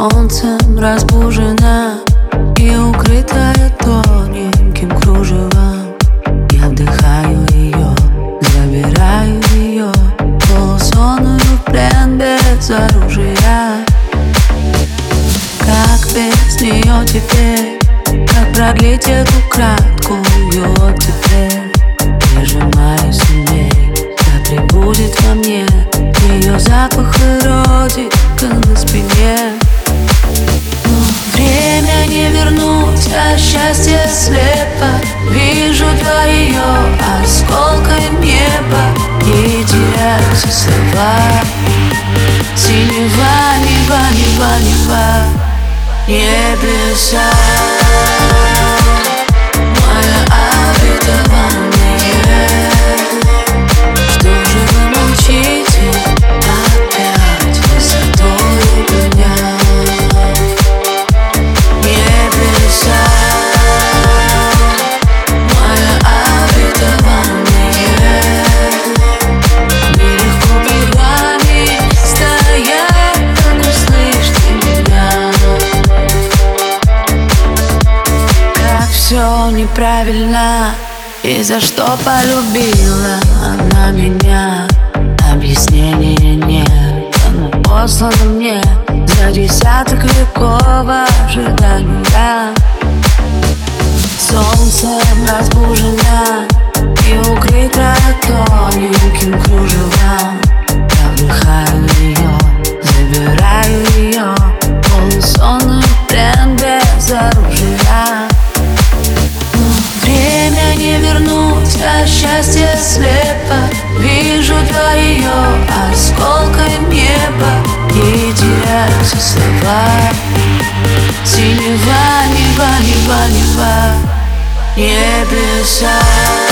Солнцем разбужена и укрытая тоненьким кружевом. Я вдыхаю ее, забираю ее Полусонную в плен без оружия. Как без нее теперь, как продлить эту краткую счастье слепо Вижу два ее осколка неба И теряются слова. Синева, неба, неба, неба Небеса все неправильно. И за что полюбила она меня? Объяснения нет. Оно послано мне За десяток веков ожидания. Солнцем разбужена счастье слепо Вижу два ее осколка неба. И теряются слова. Синева, неба, неба, неба Небеса